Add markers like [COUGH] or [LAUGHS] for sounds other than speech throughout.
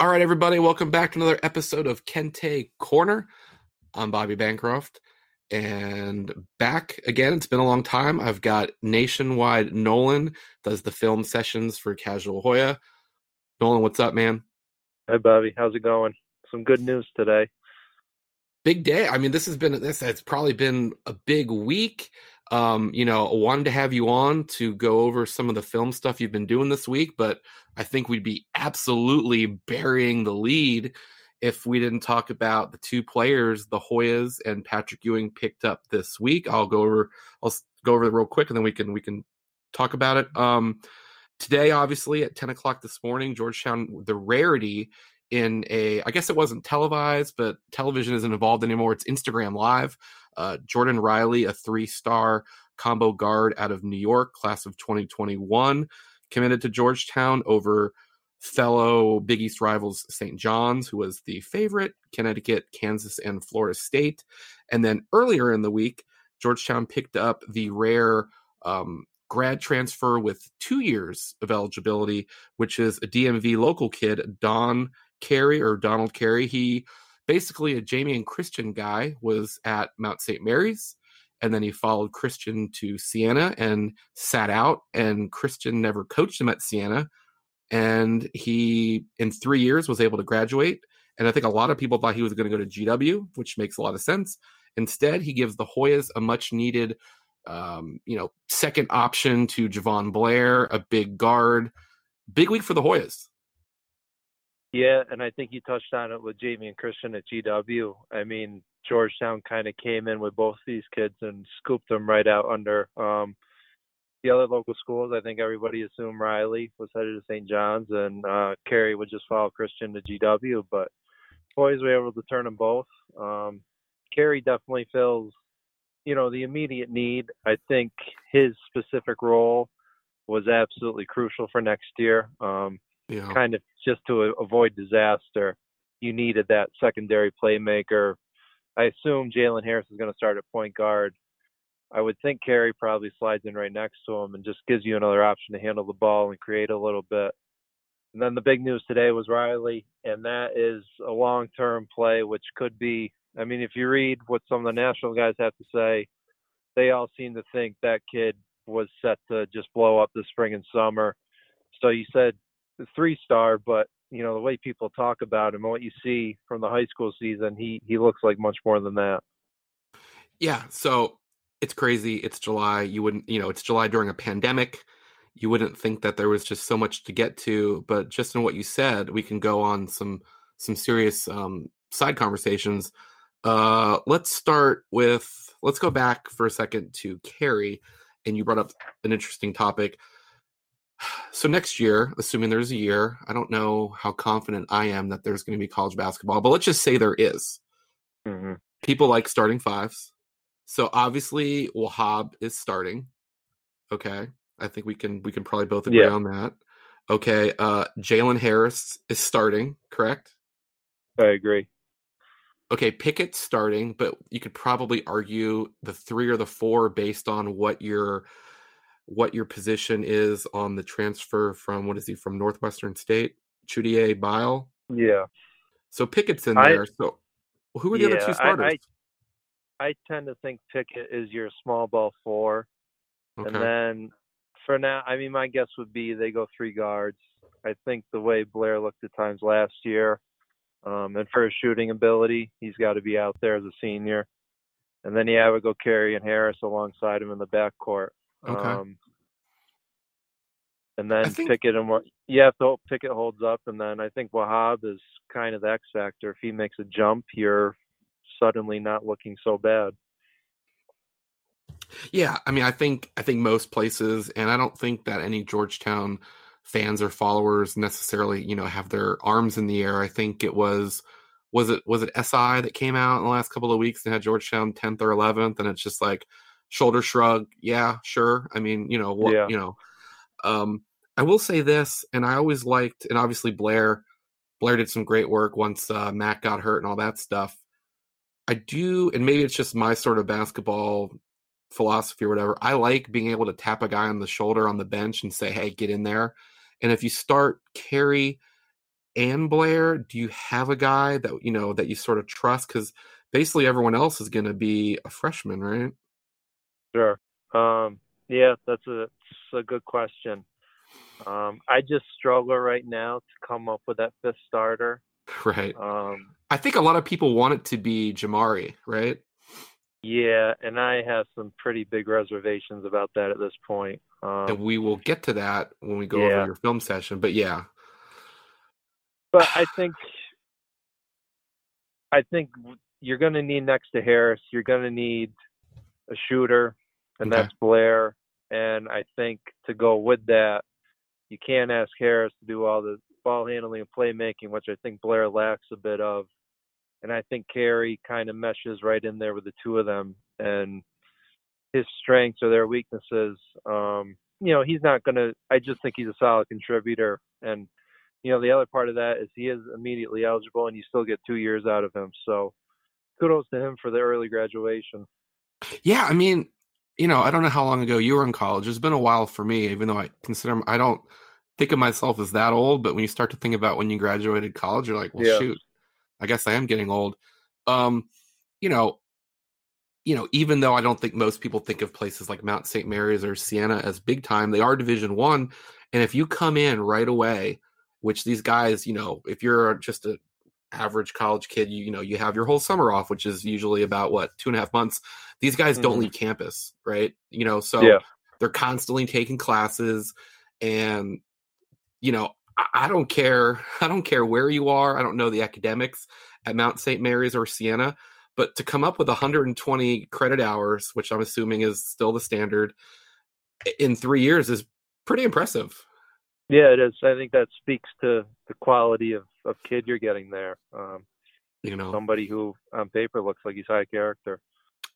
All right, everybody, welcome back to another episode of Kente Corner. I'm Bobby Bancroft, and back again. It's been a long time. I've got Nationwide Nolan does the film sessions for Casual Hoya. Nolan, what's up, man? Hi, Bobby. How's it going? Some good news today. Big day. I mean, this has been this. It's probably been a big week. Um, you know, wanted to have you on to go over some of the film stuff you've been doing this week, but I think we'd be absolutely burying the lead if we didn't talk about the two players the Hoyas and Patrick Ewing picked up this week. I'll go over I'll go over it real quick and then we can we can talk about it. Um, today, obviously at 10 o'clock this morning, Georgetown, the rarity in a I guess it wasn't televised, but television isn't involved anymore. It's Instagram Live. Uh, Jordan Riley, a three-star combo guard out of New York, class of 2021 committed to Georgetown over fellow Big East rivals St. John's, who was the favorite, Connecticut, Kansas, and Florida State. And then earlier in the week, Georgetown picked up the rare um, grad transfer with two years of eligibility, which is a DMV local kid, Don Carey or Donald Carey. He basically a Jamion Christian guy was at Mount St. Mary's and then he followed Christian to Siena and sat out. And Christian never coached him at Siena, and he in three years was able to graduate. And I think a lot of people thought he was going to go to GW, which makes a lot of sense. Instead, he gives the Hoyas a much needed, um, you know, second option to Jahvon Blair, a big guard. Big week for the Hoyas. Yeah, and I think you touched on it with Jamion Christian at GW. I mean, Georgetown kind of came in with both these kids and scooped them right out under um, the other local schools. I think everybody assumed Riley was headed to St. John's and uh, Carey would just follow Christian to GW, but boys were able to turn them both. Um, Carey definitely fills, you know, the immediate need. I think his specific role was absolutely crucial for next year. Um, yeah. Kind of just to avoid disaster, you needed that secondary playmaker I assume Jalen Harris is going to start at point guard. I would think Carey probably slides in right next to him and just gives you another option to handle the ball and create a little bit. And then the big news today was Riley, and that is a long term play, which could be. I mean, if you read what some of the national guys have to say, they all seem to think that kid was set to just blow up this spring and summer. So you said three star, but you know the way people talk about him and what you see from the high school season, he he looks like much more than that. Yeah, so it's crazy. It's July. You wouldn't, you know, it's July during a pandemic. You wouldn't think that there was just so much to get to, but just in what you said, we can go on some some serious um, side conversations. Uh, let's start with let's go back for a second to Carey, and you brought up an interesting topic so next year, assuming there's a year, I don't know how confident I am that there's going to be college basketball, but let's just say there is. Mm-hmm. People like starting fives. So obviously Wahab is starting. Okay. I think we can we can probably both agree yeah. on that. Okay. Uh Jalen Harris is starting, correct? I agree. Okay, Pickett's starting, but you could probably argue the three or the four based on what your what your position is on the transfer from what is he from Northwestern State, Chudier Bile. Yeah. So Pickett's in there. I, so who are the yeah, other two starters? I, I, I, tend to think Pickett is your small ball four, okay. and then for now, I mean, my guess would be they go three guards. I think the way Blair looked at times last year, um, and for his shooting ability, he's got to be out there as a senior. And then yeah, I would go Carey and Harris alongside him in the backcourt. Okay. Um, and then think... Pickett and What yeah, if Pickett holds up, and then I think Wahab is kind of the X factor. If he makes a jump, you're suddenly not looking so bad. Yeah, I mean, I think I think most places, and I don't think that any Georgetown fans or followers necessarily, you know, have their arms in the air. I think it was was it was it SI that came out in the last couple of weeks and had Georgetown tenth or eleventh, and it's just like shoulder shrug. Yeah, sure. I mean, you know what? Yeah. You know, um, I will say this, and I always liked, and obviously Blair, Blair did some great work once uh, Matt got hurt and all that stuff. I do, and maybe it's just my sort of basketball philosophy or whatever. I like being able to tap a guy on the shoulder on the bench and say, "Hey, get in there." And if you start Carey and Blair, do you have a guy that you know that you sort of trust? Because basically everyone else is going to be a freshman, right? Sure. Um, yeah, that's a, that's a good question. Um, I just struggle right now to come up with that fifth starter. Right. Um, I think a lot of people want it to be Jamari, right? yeah, and I have some pretty big reservations about that at this point. And Um, we will get to that when we go Yeah. over your film session. But yeah, but I think I think you're going to need next to Harris. You're going to need a shooter, and Okay. that's Blair. And I think to go with that, you can't ask Harris to do all the ball handling and playmaking, which I think Blair lacks a bit of. And I think Carey kind of meshes right in there with the two of them, and his strengths or their weaknesses. Um, you know, he's not going to. I just think he's a solid contributor, and you know, the other part of that is he is immediately eligible, and you still get two years out of him. So, kudos to him for the early graduation. yeah. I mean, you know, I don't know how long ago you were in college. It's been a while for me, even though I consider I don't think of myself as that old. But when you start to think about when you graduated college, you're like, well, Yeah. shoot, I guess I am getting old. Um, you know, you know, even though I don't think most people think of places like Mount St. Mary's or Siena as big time, they are Division One. And if you come in right away, which these guys, you know, if you're just a average college kid, you, you know, you have your whole summer off, which is usually about what two and a half months. These guys don't Mhm. leave campus, right? You know, so Yeah. they're constantly taking classes, and you know, I, I don't care. [LAUGHS] I don't care where you are. I don't know the academics at Mount St. Mary's or Siena, but to come up with 120 credit hours, which I'm assuming is still the standard, in three years is pretty impressive. Yeah, it is. I think that speaks to the quality of, of kid you're getting there. Um, You know, somebody who on paper looks like he's high character.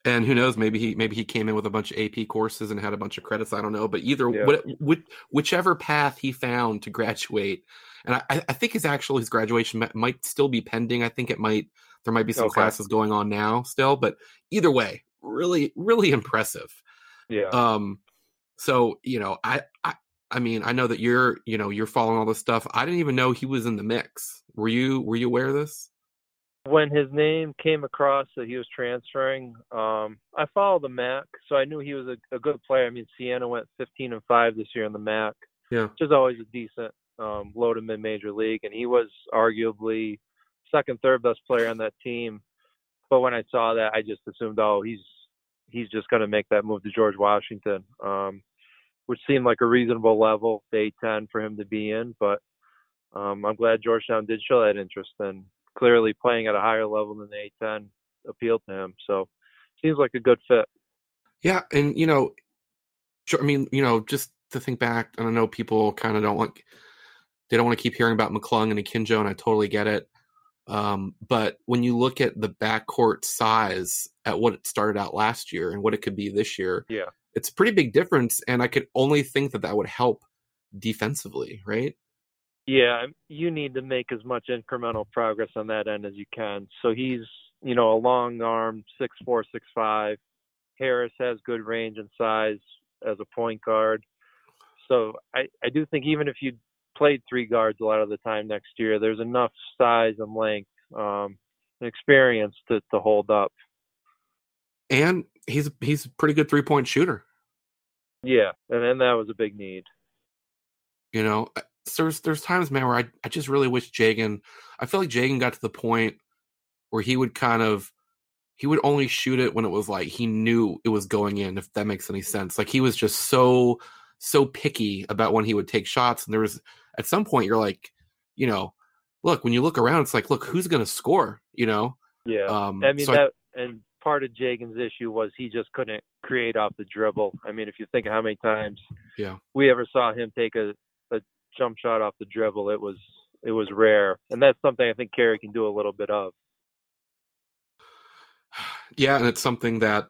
and who knows? Maybe he maybe he came in with a bunch of AP courses and had a bunch of credits. I don't know, but either Yeah. what, which, whichever path he found to [LAUGHS] graduate, and I, I think his actual his graduation might still be pending. I think it might there might be some Okay. classes going on now still, but either way, really really [LAUGHS] impressive. Yeah. Um, so you know, I, I I mean, I know that you're you know you're following all this stuff. I didn't even know he was in the mix. Were you were you aware of this? when his name came across that he was transferring, um, I followed the MAAC, so I knew he was a, a good player. I mean, Siena went 15 and five this year in the MAAC, Yeah. which is always a decent um, low to mid major league, and he was arguably second, third best player on that team. But when I saw that, I just assumed, oh, he's he's just going to make that move to George Washington, um, which seemed like a reasonable level, day 10 for him to be in. But um, I'm glad Georgetown did show that interest and clearly playing at a higher level than the A10 appealed to him. So seems like a good fit. Yeah, and you know, sure, I mean, you know, just to think back, and I know people kind of don't want they don't want to keep hearing about McClung and Akinjo, and I totally get it. Um, but when you look at the backcourt size at what it started out last year and what it could be this year, Yeah. It's a pretty big difference. And I could only think that that would help defensively, right? Yeah, you need to make as much incremental progress on that end as you can. So he's, you know, a long arm, six four, six five. Harris has good range and size as a point guard. So I, I do think even if you played three guards a lot of the time next year, there's enough size and length um, and experience to, to hold up. And he's he's a pretty good three point shooter. Yeah, and then that was a big need. You know, so there's there's times, man, where I I just really wish Jagan. I feel like Jagan got to the point where he would kind of he would only shoot it when it was like he knew it was going in. If that makes any sense, like he was just so so picky about when he would take shots. And there was at some point you're like, you know, look when you look around, it's like, look who's going to score. You know, Yeah. um, I mean so that, and part of Jagan's issue was he just couldn't create off the dribble. I mean, if you think of how many times Yeah. we ever saw him take a, a jump shot off the dribble, it was it was rare, and that's something I think Carey can do a little bit of. [SIGHS] yeah, and it's something that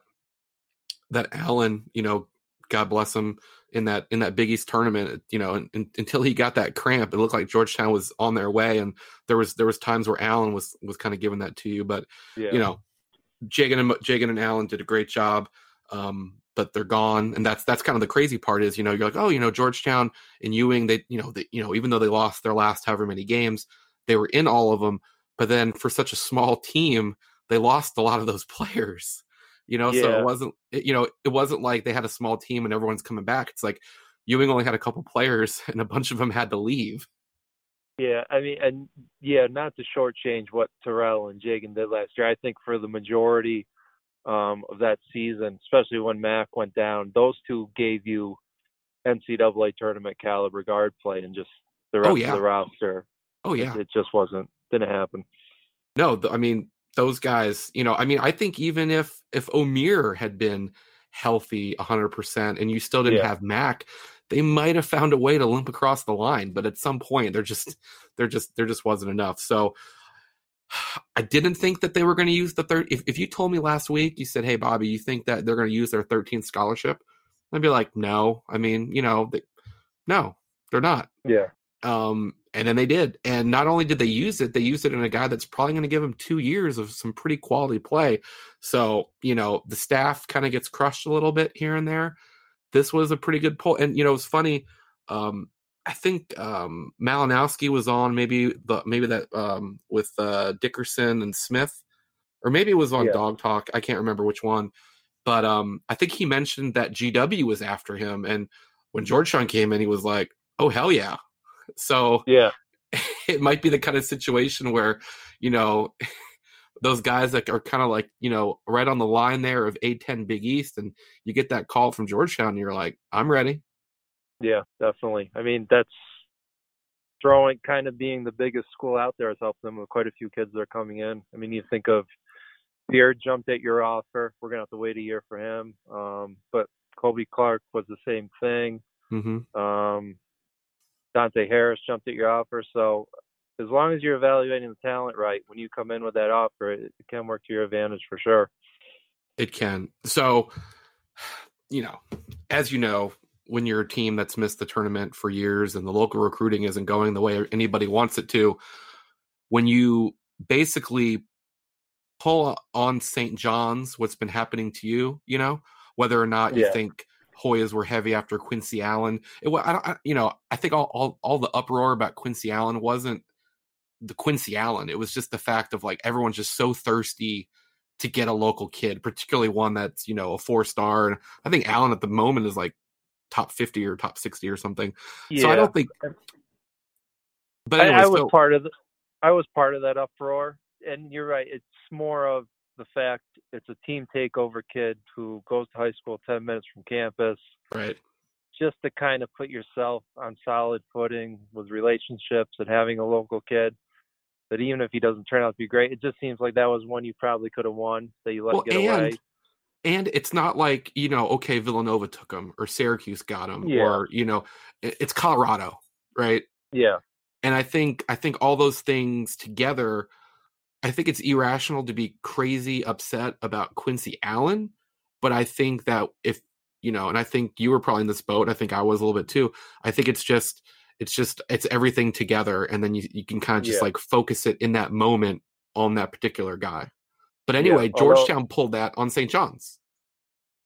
that Allen, you know, God bless him, in that in that Big East tournament, you know, and, and, until he got that cramp, it looked like Georgetown was on their way, and there was there was times where Allen was was kind of giving that to you, but Yeah. you know, Jagan and Jagan and Allen did a great job, um, but they're gone, and that's that's kind of the crazy part is you know you're like oh you know Georgetown and Ewing they you know they you know even though they lost their last however many games they were in all of them, but then for such a small team, they lost a lot of those [LAUGHS] players. You know, yeah. so it wasn't you know it wasn't like they had a small team and everyone's coming back. It's like Ewing only had a couple players [LAUGHS] and a bunch of them had to leave. Yeah, I mean, and yeah, not to shortchange what Terrell and Jagan did last year. I think for the majority um, of that season, especially when Mac went down, those two gave you NCAA tournament caliber guard play, and just the oh, rest oh, yeah. of the roster. Oh yeah, it, it just wasn't didn't happen. No, I mean those guys. You know, I mean, I think even if if Omer had been healthy 100% and you still didn't yeah. have Mac, they might have found a way to limp across the line, but at some point there just there just there just wasn't enough. So I didn't think that they were going to use the third. If, if you told me last week, you said, "Hey, Bobby, you think that they're going to use their 13th scholarship?" I'd be like, "No." I mean, you know, they, no, they're not. Yeah. Um, and then they did, and not only did they use it, they used it in a guy that's probably going to give them two years of some pretty quality play. So you know, the staff kind of gets crushed a little bit here and there. This was a pretty good poll, and you know, it's funny. Um, I think um, Malinowski was on maybe the maybe that um, with uh, Dickerson and Smith, or maybe it was on yeah. Dog Talk. I can't remember which one, but um, I think he mentioned that GW was after him, and when Georgetown came in, he was like, "Oh hell yeah!" [LAUGHS] So yeah, [LAUGHS] it might be the kind of situation where you know [LAUGHS] those guys that are kind of like you know right on the line there of A10 Big East, and you get that call from Georgetown, and you're like, "I'm ready." Yeah, definitely. I mean, that's throwing kind of being the biggest school out there has helped them with quite a few kids that are coming in. I mean, you think of Pierre jumped at your offer. We're gonna have to wait a year for him. Um, but Kobe Clark was the same thing. Mm-hmm. Um, Dante Harris jumped at your offer. So as long as you're evaluating the talent right, when you come in with that offer, it, it can work to your advantage for sure. It can. So, you know, as you know, when you're a team that's missed the tournament for years and the local recruiting isn't going the way anybody wants it to, when you basically pull on St. John's, what's been happening to you, you know, whether or not you yeah. think Hoyas were heavy after Quincy Allen, it, I don't, I, you know, I think all, all all the uproar about Quincy Allen wasn't the Quincy Allen. It was just the fact of like everyone's just so thirsty to get a local kid, particularly one that's you know a four star. And I think Allen at the moment is like top 50 or top 60 or something. Yeah. So I don't think. But anyway, I, I was so, part of the, I was part of that uproar, and you're right. It's more of the fact it's a team takeover kid who goes to high school 10 minutes from campus. Right. Just to kind of put yourself on solid footing with relationships and having a local kid that even if he doesn't turn out to be great, it just seems like that was one you probably could have won that you let well, get and, away. and it's not like you know okay villanova took him or syracuse got him yeah. or you know it's colorado right? Yeah. And i think i think all those things together i think it's irrational to be crazy upset about quincy allen but i think that if you know and i think you were probably in this boat i think i was a little bit too i think it's just it's just it's everything together and then you, you can kind of just yeah. like focus it in that moment on that particular guy but anyway, yeah, Georgetown pulled that on St. John's.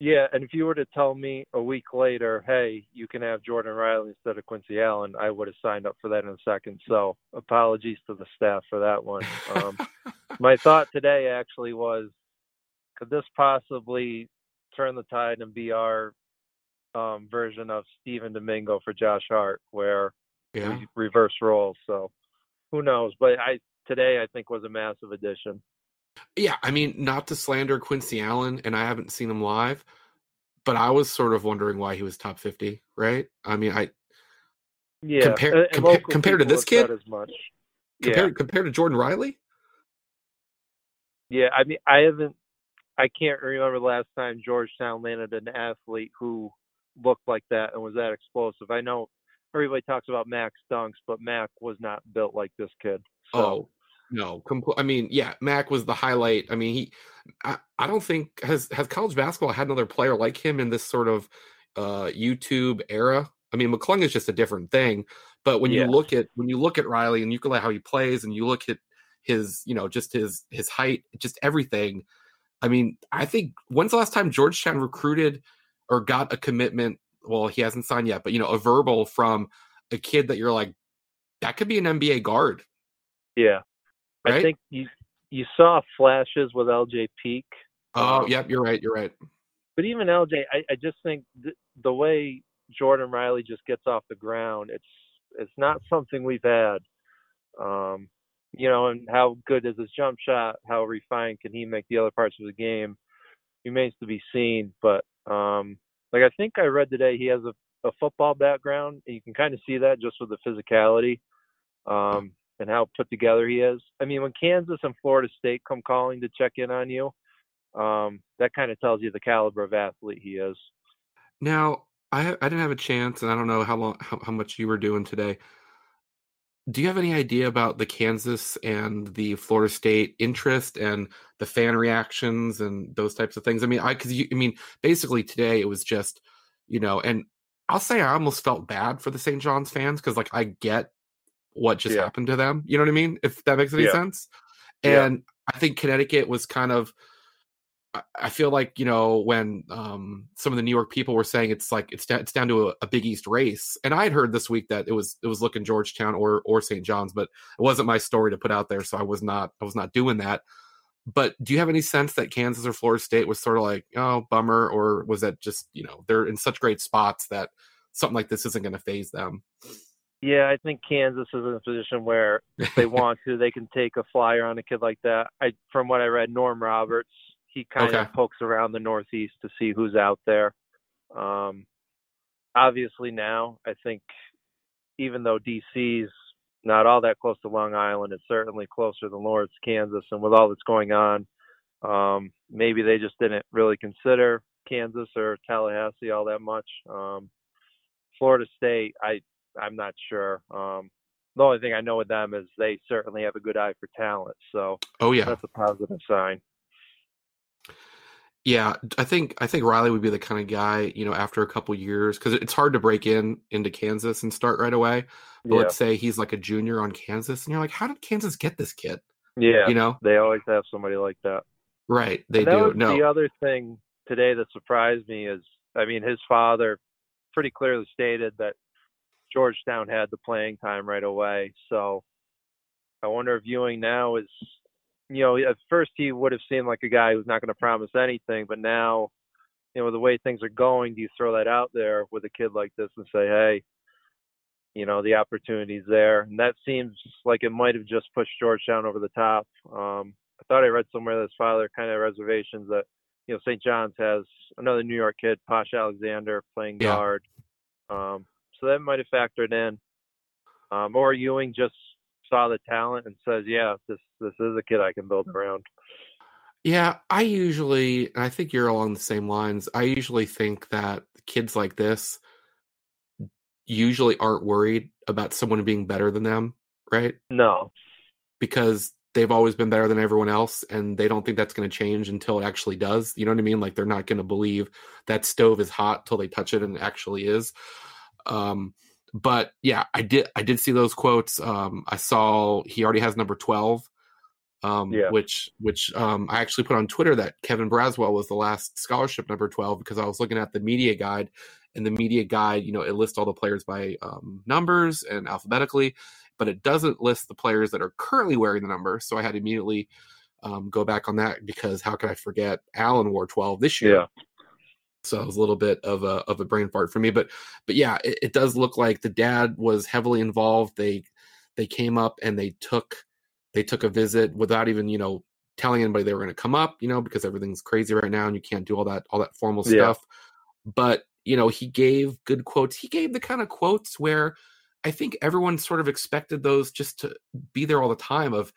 Yeah, and if you were to tell me a week later, hey, you can have Jordan Riley instead of Quincy Allen, I would have signed up for that in a second. So apologies to the staff for that one. Um, my thought today actually was, could this possibly turn the tide and be our um, version of Stephen Domingo for Josh Hart, where yeah. reverse roles? So who knows? But I today I think was a massive addition. Yeah, I mean, not to slander Quincy Allen, and I haven't seen him live, but I was sort of wondering why he was top fifty. Right? I mean, I yeah compare, compa- compared to this kid as much. Compared yeah. compared to Jordan Riley. Yeah, I mean, I haven't. I can't remember the last time Georgetown landed an athlete who looked like that and was that explosive. I know everybody talks about Max dunks, but Mac was not built like this kid. So. Oh, no, compl- I mean, yeah, Mac was the highlight. I mean, he, I, I don't think has has college basketball had another player like him in this sort of uh YouTube era. I mean, McClung is just a different thing. But when yeah. you look at when you look at Riley and you look at how he plays and you look at his, you know, just his his height, just everything. I mean, I think when's the last time Georgetown recruited or got a commitment? Well, he hasn't signed yet, but you know, a verbal from a kid that you're like, that could be an NBA guard Yeah, right? I think you you saw flashes with LJ Peak. Oh, um, yep, you're right. You're right. But even LJ, I, I just think th- the way Jordan Riley just gets off the ground, it's it's not something we've had. Um, you know, and how good is his jump shot? How refined can he make the other parts of the game? Remains to be seen. But um, like I think I read today, he has a, a football background, and you can kind of see that just with the physicality um, and how put together he is. I mean, when Kansas and Florida State come calling to check in on you, um, that kind of tells you the caliber of athlete he is. Now, I I didn't have a chance, and I don't know how long how, how much you were doing today. Do you have any idea about the Kansas and the Florida State interest and the fan reactions and those types of things? I mean, I because you I mean, basically today it was just you know, and I'll say I almost felt bad for the St. John's fans because like I get what just Yeah. happened to them. You know what I mean? If that makes any Yeah. sense. Yeah. And I think Connecticut was kind of I- feel like you know when um, some of the New York people were saying it's like it's down, it's down to a, a Big East race, and I had heard this week that it was it was looking Georgetown or or St. John's, but it wasn't my story to put out there, so I was not I was not doing that. But do you have any sense that Kansas or Florida State was sort of like oh bummer, or was that just you know they're in such great spots that something like this isn't going to faze them? Yeah, I think Kansas is in a position where if they [LAUGHS] want to, they can take a flyer on a kid like that. I, from what I read, Norm Roberts, he kind Okay. of pokes around the Northeast to see who's out there. Um, obviously, now I think even though DC's not all that close to Long Island, it's certainly closer than Lawrence, Kansas, and with all that's going on, um, maybe they just didn't really consider Kansas or Tallahassee all that much. Um, Florida State, I I'm not sure. Um, the only thing I know with them is they certainly have a good eye for talent, so Oh yeah, that's a positive sign. Yeah, I think I think Riley would be the kind of guy, you know, after a couple years, because it's hard to break in into Kansas and start right away. But Yeah, let's say he's like a junior on Kansas, and you're like, how did Kansas get this kid? yeah, You know, they always have somebody like that. right? They do. No, the other thing today that surprised me is, I mean, his father pretty clearly stated that Georgetown had the playing time right away. So I wonder if Ewing now is, you know, at first he would have seemed like a guy who's not going to promise anything, but now, you know, the way things are going, do you throw that out there with a kid like this and say, hey, you know, the opportunity's there? And that seems like it might have just pushed Georgetown over the top. Um, I thought I read somewhere that his father kind of reservations that, you know, St. John's has another New York kid, Posh Alexander, playing Yeah. guard. Um, so that might have factored in. Um, or Ewing just saw the talent and says, "Yeah, this this is a kid I can build around." yeah, I usually, and I think you're along the same lines. I usually think that kids like this usually aren't worried about someone being better than them, right? No, because they've always been better than everyone else and they don't think that's going to change until it actually does you know what i mean like they're not going to believe that stove is hot till they touch it and it actually is um but yeah i did i did see those quotes um i saw he already has number 12 um Yeah. which which um i actually put on twitter that kevin braswell was the last scholarship number 12 because i was looking at the media guide and the media guide you know it lists all the players by um, numbers and alphabetically but it doesn't list the players that are currently wearing the number. So I had to immediately um, go back on that because how could I forget Allen wore 12 this year? yeah, So it was a little bit of a of a brain fart for me. But but yeah, it, it does look like the dad was heavily involved. They they came up and they took they took a visit without even you know telling anybody they were going to come up. You know because everything's crazy right now and you can't do all that all that formal Yeah. stuff. But you know he gave good quotes. He gave the kind of quotes where I think everyone sort of expected those just to be there all the time. Of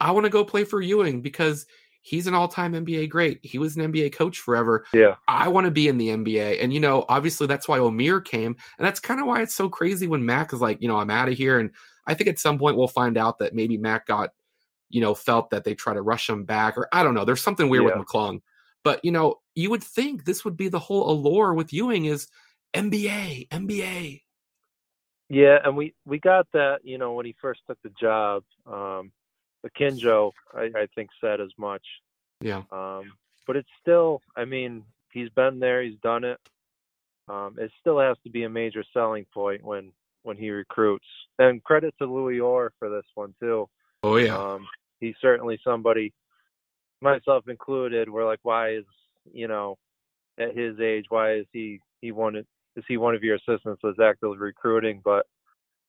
I want to go play for Ewing because he's an all-time NBA great. He was an NBA coach forever. yeah, I want to be in the NBA. And, you know, obviously that's why Omer came. And that's kind of why it's so crazy when Mac is like, you know, I'm out of here. And I think at some point we'll find out that maybe Mac got, you know, felt that they try to rush him back or I don't know. There's something weird Yeah. with McClung. But, you know, you would think this would be the whole allure with Ewing is NBA, NBA. yeah. And we we got that, you know, when he first took the job. Um, Akinjo, I, I think, said as much. Yeah. Um, but it's still, I mean, he's been there, he's done it. Um, it still has to be a major selling point when when he recruits. And credit to Louis Orr for this one too. Oh yeah. Um, he's certainly somebody, myself included. We're like, why is you know, at his age, why is he he wanted is he one of your assistants that's actively recruiting? But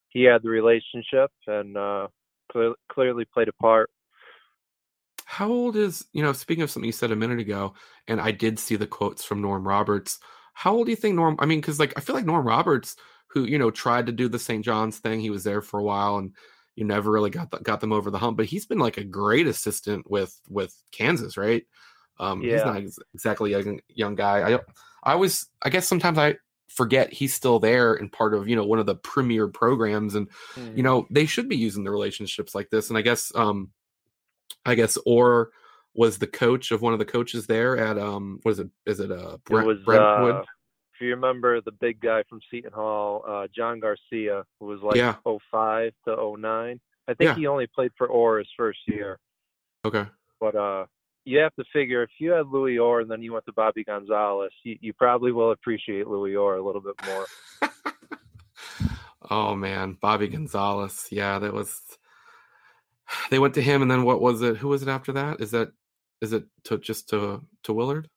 he had the relationship and uh, clear, clearly played a part. How old is you know? Speaking of something you said a minute ago, and I did see the quotes from Norm Roberts. How old do you think Norm? I mean, because like I feel like Norm Roberts, who you know tried to do the St. John's thing, he was there for a while, and you never really got the, got them over the hump. But he's been like a great assistant with with Kansas, right? Um, yeah. He's not ex- exactly a young, young guy. I I was I guess sometimes I forget he's still there and part of you know one of the premier programs, and mm. you know they should be using the relationships like this. And I guess um I guess or was the coach of one of the coaches there at um was it is it uh Brent, it was, Brentwood? Uh, if you remember the big guy from Seton Hall, uh, John Garcia, who was like yeah. 05 to 09. I think yeah. he only played for Orr his first year. Okay. But uh you have to figure if you had Louis Orr and then you went to Bobby Gonzalez, you, you probably will appreciate Louis Orr a little bit more. [LAUGHS] oh man, Bobby Gonzalez. Yeah, that was they went to him, and then what was it? Who was it after that? Is that is it to just to to Willard?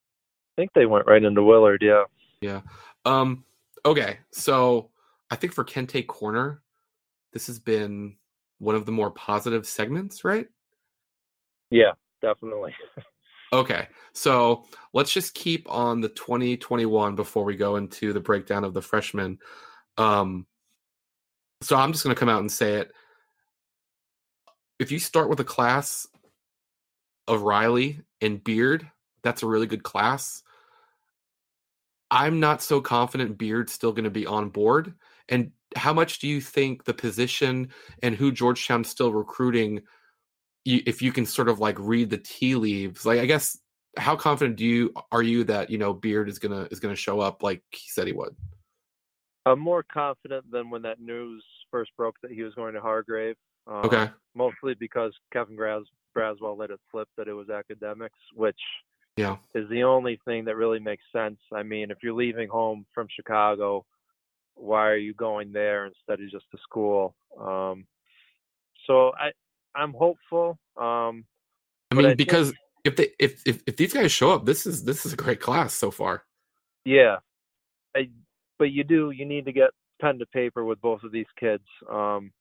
I think they went right into Willard. Yeah. Yeah. Um. Okay. So I think for Kente Corner, this has been one of the more positive segments, right? Yeah, definitely. [LAUGHS] okay. So let's just keep on the 2021 before we go into the breakdown of the freshmen. Um, so I'm just going to come out and say it if you start with a class of Riley and Beard, that's a really good class. I'm not so confident Beard's still going to be on board. And how much do you think the position and who Georgetown's still recruiting, if you can sort of like read the tea leaves? Like, I guess, how confident do you are you that you know Beard is gonna is gonna show up like he said he would? I'm more confident than when that news first broke that he was going to Hargrave. Um, okay. Mostly because Kevin Gras- Braswell let it slip that it was academics, which yeah is the only thing that really makes sense. I mean, if you're leaving home from Chicago, why are you going there instead of just to school? Um, so I I'm hopeful. Um, I mean, I because think, if they if, if if these guys show up, this is this is a great class so far. Yeah, I, but you do you need to get pen to paper with both of these kids. Um,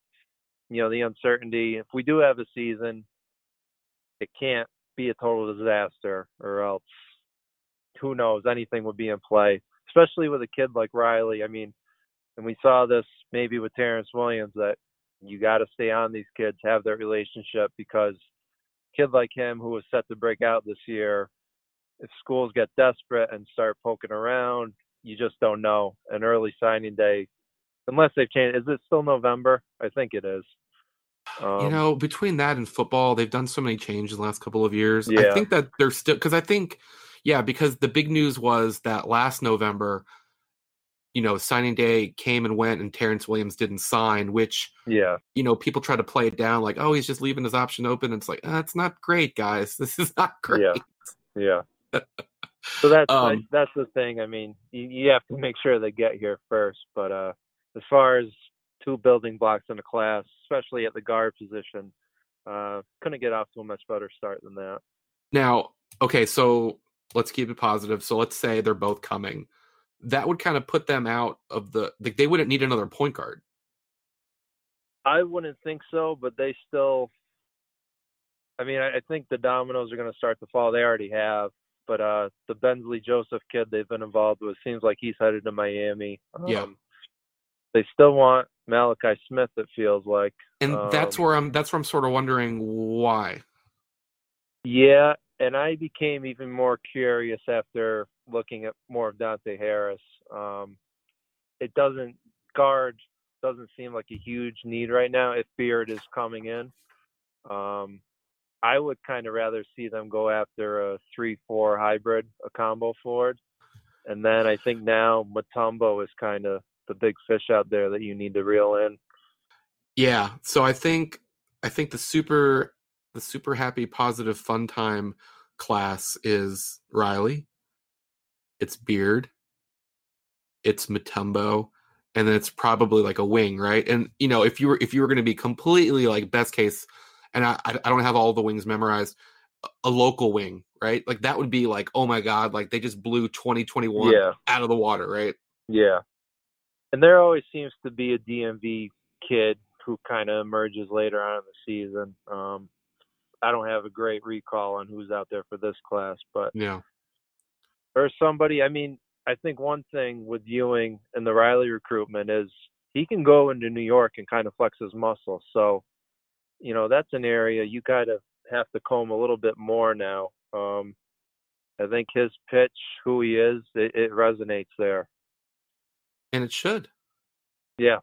you know the uncertainty. If we do have a season, it can't be a total disaster, or else who knows? Anything would be in play, especially with a kid like Riley. I mean, and we saw this maybe with Terrence Williams that you got to stay on these kids, have that relationship because a kid like him who was set to break out this year, if schools get desperate and start poking around, you just don't know. An early signing day, unless they've changed. Is it still November? I think it is. Um, you know, between that and football, they've done so many changes the last couple of years. Yeah. I think that they're still because I think, yeah, because the big news was that last November, you know, signing day came and went, and Terrence Williams didn't sign. Which, yeah, you know, people try to play it down like, oh, he's just leaving his option open. And it's like, that's not great, guys. [LAUGHS] This is not great. Yeah, yeah. so [LAUGHS] that's um, that's the thing. I mean, you, you have to make sure they get here first. But uh as far as two building blocks in a class, especially at the guard position. Uh, couldn't get off to a much better start than that. Now, okay, so let's keep it positive. So let's say they're both coming. That would kind of put them out of the. Like, they wouldn't need another point guard. I wouldn't think so, but they still. I mean, I, I think the dominoes are going to start to fall. They already have, but uh, the Bensley Joseph kid they've been involved with seems like he's headed to Miami. Um, yeah. They still want Malachi Smith. It feels like, and um, that's where I'm. That's where I'm sort of wondering why. Yeah, and I became even more curious after looking at more of Dante Harris. Um, it doesn't guard doesn't seem like a huge need right now if Beard is coming in. Um, I would kind of rather see them go after a three-four hybrid, a combo forward, and then I think now Mutombo is kind of the big fish out there that you need to reel in. Yeah, so I think I think the super the super happy positive fun time class is Riley. It's Beard. It's Mutombo, and then it's probably like a wing, right? And you know, if you were if you were going to be completely like best case and I I don't have all the wings memorized. A local wing, right? Like that would be like, oh my god, like they just blew 2021 Yeah. out of the water, right? Yeah. And there always seems to be a DMV kid who kind of emerges later on in the season. Um, I don't have a great recall on who's out there for this class, but Yeah, there's somebody. I mean, I think one thing with Ewing and the Riley recruitment is he can go into New York and kind of flex his muscle. So, you know, that's an area you kind of have to comb a little bit more now. Um, I think his pitch, who he is, it, it resonates there. and it should. Yeah.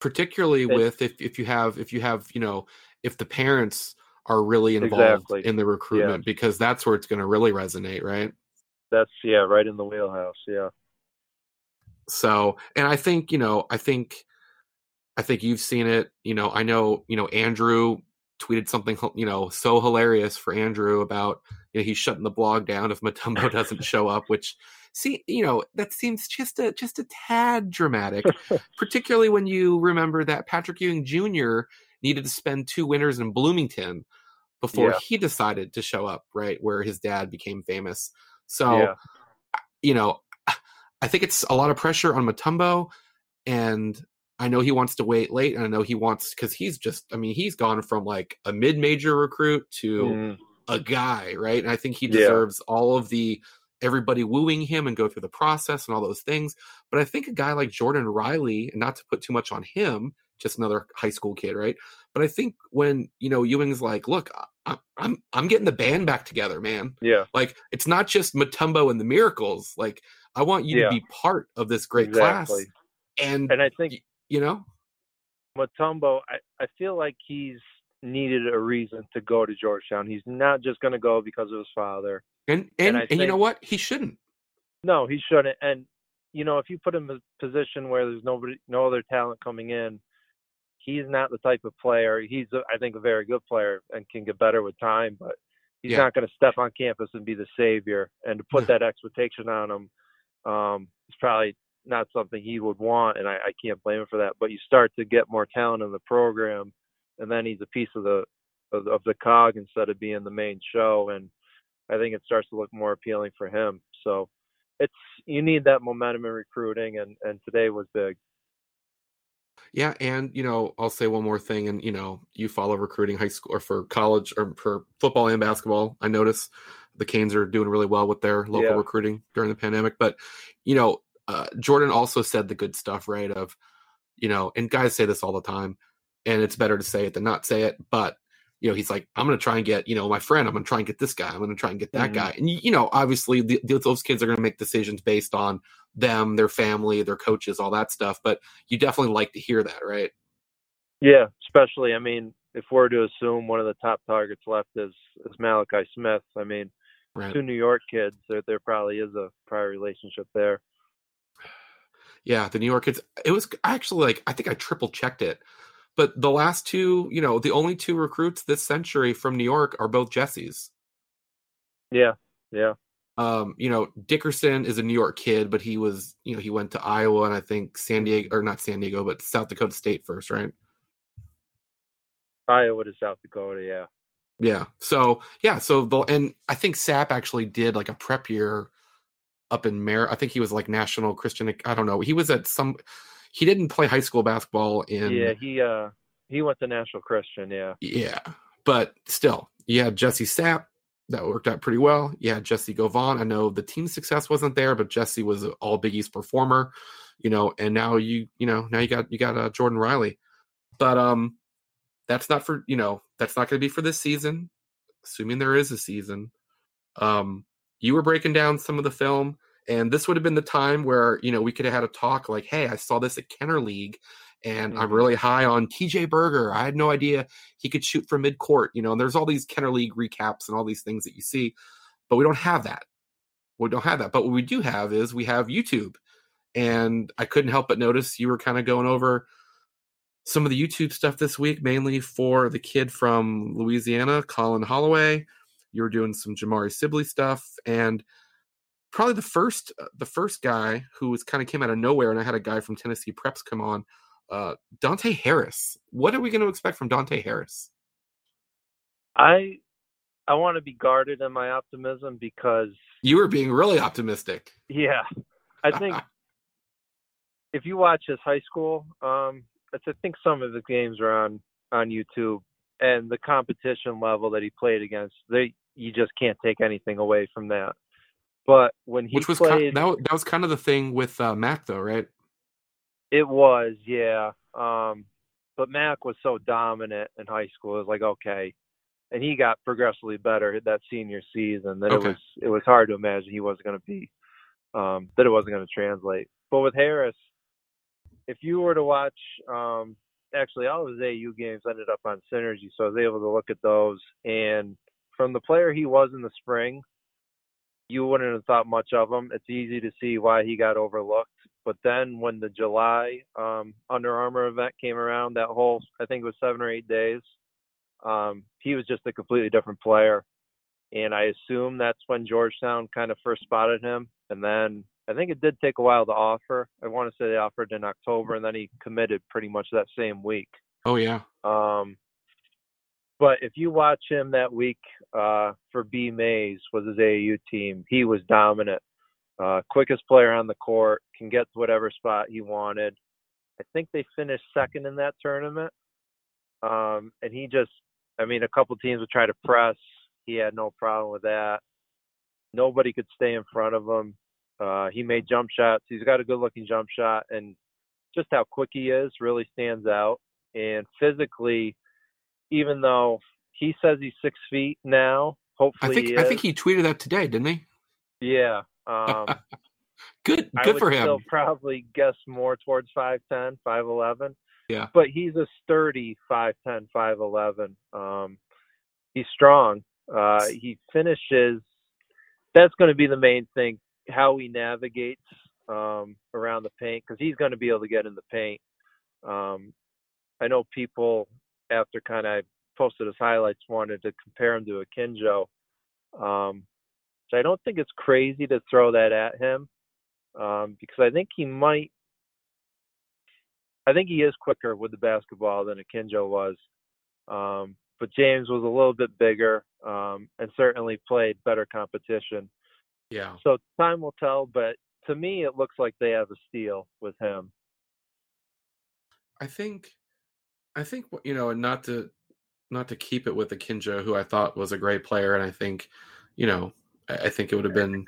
particularly It- with if if you have if you have you know if the parents are really involved Exactly. in the recruitment because that's where it's going to really resonate right That's yeah, right in the wheelhouse. Yeah. so and i think you know i think i think you've seen it you know i know you know andrew tweeted something you know so hilarious for andrew about you know he's shutting the blog down if mutombo doesn't [LAUGHS] show up which see you know that seems just a just a tad dramatic [LAUGHS] particularly when you remember that patrick ewing jr needed to spend two winters in bloomington before Yeah. he decided to show up right where his dad became famous so yeah. you know, I think it's a lot of pressure on Mutombo, and I know he wants to wait late, and I know he wants because he's just, I mean, he's gone from like a mid-major recruit to Mhm. a guy, right? And I think he Yeah. deserves all of the everybody wooing him and go through the process and all those things. But I think a guy like Jordan Riley, and not to put too much on him, just another high school kid, right? But I think when you know Ewing's like, look, I, I'm I'm getting the band back together, man. Yeah. Like it's not just Mutombo and the Miracles. Like I want you Yeah. to be part of this great exactly. class. And And I think you know, Mutombo, I, I feel like he's needed a reason to go to Georgetown. He's not just going to go because of his father. and And and and, you know what? He shouldn't. No, he shouldn't. And you know, if you put him in a position where there's nobody, no other talent coming in, he's not the type of player. He's, I think, a very good player and can get better with time. But he's Yeah. not going to step on campus and be the savior. And to put that expectation on him, um, is probably not something he would want. And I, I can't blame him for that. But you start to get more talent in the program, and then he's a piece of the of, of the cog instead of being the main show. And I think it starts to look more appealing for him. So it's you need that momentum in recruiting, and and today was big. Yeah, and you know, I'll say one more thing, and you know, you follow recruiting high school or for college or for football and basketball. I notice the Canes are doing really well with their local Yeah. recruiting during the pandemic. But you know, uh, Jordan also said the good stuff, right? Of you know, and guys say this all the time, and it's better to say it than not say it. But you know, he's like, I'm going to try and get you know my friend. I'm going to try and get this guy. I'm going to try and get that Mhm. guy. And you know, obviously, the, the- those kids are going to make decisions based on them, their family, their coaches, all that stuff. But you definitely like to hear that, right? Yeah, especially I mean, if we're to assume one of the top targets left is is Malachi Smith, I mean, Right. two New York kids, there there probably is a prior relationship there. Yeah, the New York kids. It was actually like I think I triple checked it, but the last two, you know, the only two recruits this century from New York are both Jesse's. Yeah, yeah, Um, you know, Dickerson is a New York kid, but he was, you know, he went to Iowa and I think San Diego or not San Diego, but South Dakota State first, right? Iowa to South Dakota. Yeah, Yeah. So yeah, so the and I think Sapp actually did like a prep year up in Mar. I think he was like national Christian. I don't know. He was at some. He didn't play high school basketball in. yeah. He uh he went to National Christian. Yeah, Yeah, but still, you Jesse Sapp. That worked out pretty well. Had Jessie Govan. I know the team success wasn't there, but Jesse was an all Big East performer, you know. And now you, you know, now you got you got uh, Jordan Riley, but um, that's not for you know that's not going to be for this season, assuming there is a season. Um, you were breaking down some of the film, and this would have been the time where you know we could have had a talk like, "Hey, I saw this at Kenner League, and I'm Mhm. really high on TJ Berger. I had no idea he could shoot from mid court." You know, and there's all these Kenner League recaps and all these things that you see, but we don't have that. We don't have that. But what we do have is we have YouTube, and I couldn't help but notice you were kind of going over some of the YouTube stuff this week, mainly for the kid from Louisiana, Collin Holloway. You were doing some Jamari Sibley stuff, and probably the first uh, the first guy who was kind of came out of nowhere, and I had a guy from Tennessee Preps come on, uh, Dante Harris. What are we going to expect from Dante Harris? I I want to be guarded in my optimism because you were being really optimistic. Yeah, I think [LAUGHS] if you watch his high school, um, I think some of the games are on on YouTube, and the competition level that he played against, they you just can't take anything away from that. But when he which was played, kind, that, that was kind of the thing with uh, Mac, though, right? It was, yeah. Um, but Mac was so dominant in high school. It was like okay, and he got progressively better that senior season. That okay. it was it was hard to imagine he wasn't going to be um, that it wasn't going to translate. But with Harris, if you were to watch, um, actually all of his AU games ended up on Synergy, so I was able to look at those. And from the player he was in the spring, you wouldn't have thought much of him. It's easy to see why he got overlooked. But then when the July um, Under Armour event came around, that whole I think it was seven or eight days, um, he was just a completely different player. And I assume that's when Georgetown kind of first spotted him. And then I think it did take a while to offer. I want to say they offered in October, and then he committed pretty much that same week. Oh yeah. Um, but if you watch him that week uh, for B Mays was his AAU team, he was dominant. Uh, quickest player on the court, can get to whatever spot he wanted. I think they finished second in that tournament. Um, and he just, I mean, a couple teams would try to press. He had no problem with that. Nobody could stay in front of him. Uh, he made jump shots. He's got a good looking jump shot, and just how quick he is really stands out. And physically, even though he says he's six feet now, hopefully I think I think he tweeted that today, didn't he? Yeah. Um, [LAUGHS] good, good for him. Still probably guess more towards 5'10", 5'11". Yeah. But he's a sturdy 5'10", 5'11". Um, he's strong. Uh, he finishes. That's going to be the main thing how he navigates um, around the paint because he's going to be able to get in the paint. Um, I know people after kind of posted his highlights wanted to compare him to Akinjo. Um, so I don't think it's crazy to throw that at him um, because I think he might. I think he is quicker with the basketball than Akinjo was. Um, but James was a little bit bigger um, and certainly played better competition. Yeah. So time will tell, but to me, it looks like they have a steal with him. I think, I think you know, and not to not to keep it with Akinjo, who I thought was a great player, and I think, you know, I think it would have been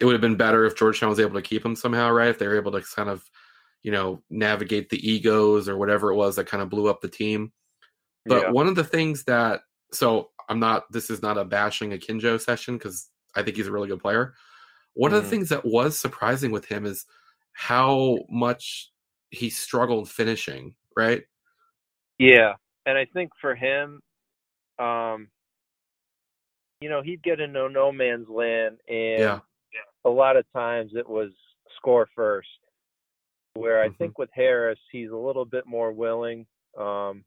it would have been better if Georgetown was able to keep him somehow, right? If they were able to kind of, you know, navigate the egos or whatever it was that kind of blew up the team. But yeah. one of the things that so I'm not this is not a bashing Akinjo session because I think he's a really good player. One mm. of the mm-hmm. things that was surprising with him is how much he struggled finishing, right? Yeah. And I think for him, um, you know, he'd get into no man's land and yeah. a lot of times it was score first. Where I mm-hmm. think with Harris, he's a little bit more willing. Um,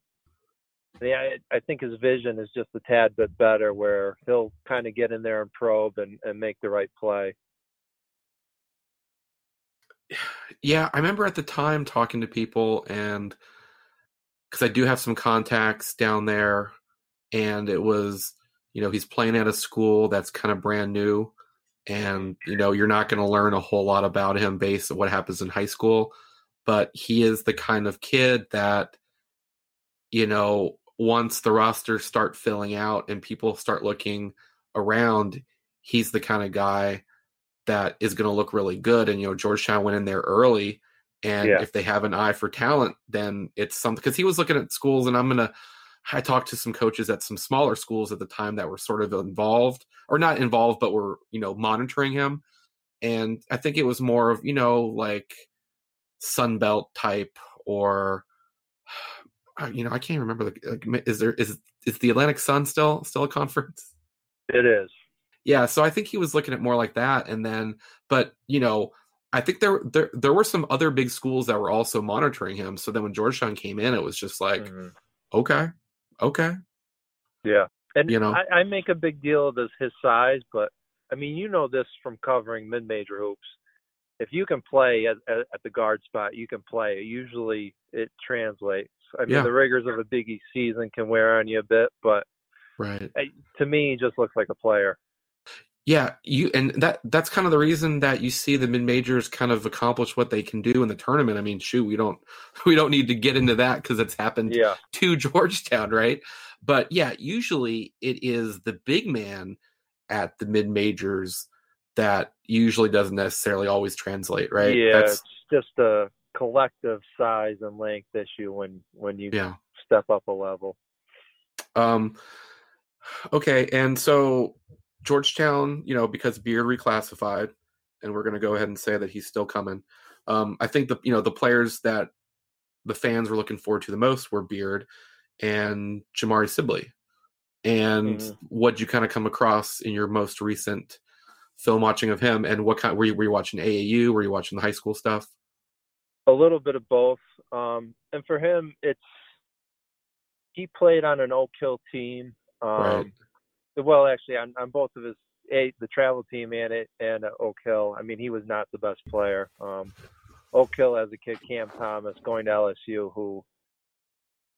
yeah, I, I think his vision is just a tad bit better, where he'll kind of get in there and probe and, and make the right play. Yeah, I remember at the time talking to people, and because I do have some contacts down there, and it was, you know, he's playing at a school that's kind of brand new, and you know, you're not going to learn a whole lot about him based on what happens in high school, but he is the kind of kid that, you know, once the rosters start filling out and people start looking around, he's the kind of guy that is going to look really good. And you know, Georgetown went in there early, and yeah. if they have an eye for talent, then it's something. Because he was looking at schools, and I'm gonna. I talked to some coaches at some smaller schools at the time that were sort of involved, or not involved, but were you know monitoring him. And I think it was more of you know like Sunbelt type or [SIGHS] you know, I can't remember. The, is there is is the Atlantic Sun still still a conference? It is. Yeah, so I think he was looking at more like that, and then, but you know, I think there there there were some other big schools that were also monitoring him. So then when Georgetown came in, it was just like, mm-hmm. okay, okay, yeah. And you know, I, I make a big deal of this his size, but I mean, you know this from covering mid-major hoops. If you can play at, at, at the guard spot, you can play. Usually, it translates. I mean, Yeah. the rigors of a Big East season can wear on you a bit, but Right. I, to me, he just looks like a player. Yeah, you and that that's kind of the reason that you see the mid majors kind of accomplish what they can do in the tournament. I mean, shoot, we don't [LAUGHS] we don't need to get into that because it's happened Yeah, to [LAUGHS] Georgetown, right? But yeah, usually it is the big man at the mid majors that usually doesn't necessarily always translate, right? yeah. That's, It's just a collective size and length issue when when you yeah. step up a level. Um, okay, and so Georgetown, you know, because Beard reclassified, and we're going to go ahead and say that he's still coming. Um, I think the you know the players that the fans were looking forward to the most were Beard and Jamari Sibley. And Mhm. what'd you kind of come across in your most recent film watching of him? And what kind were you were you watching AAU? Were you watching the high school stuff? A little bit of both. Um, and for him, it's he played on an Oak Hill team. Um, Right. Well, actually, on, on both of his a the travel team and it and uh, Oak Hill. I mean, he was not the best player. Um, Oak Hill as a kid, Cam Thomas going to LSU, who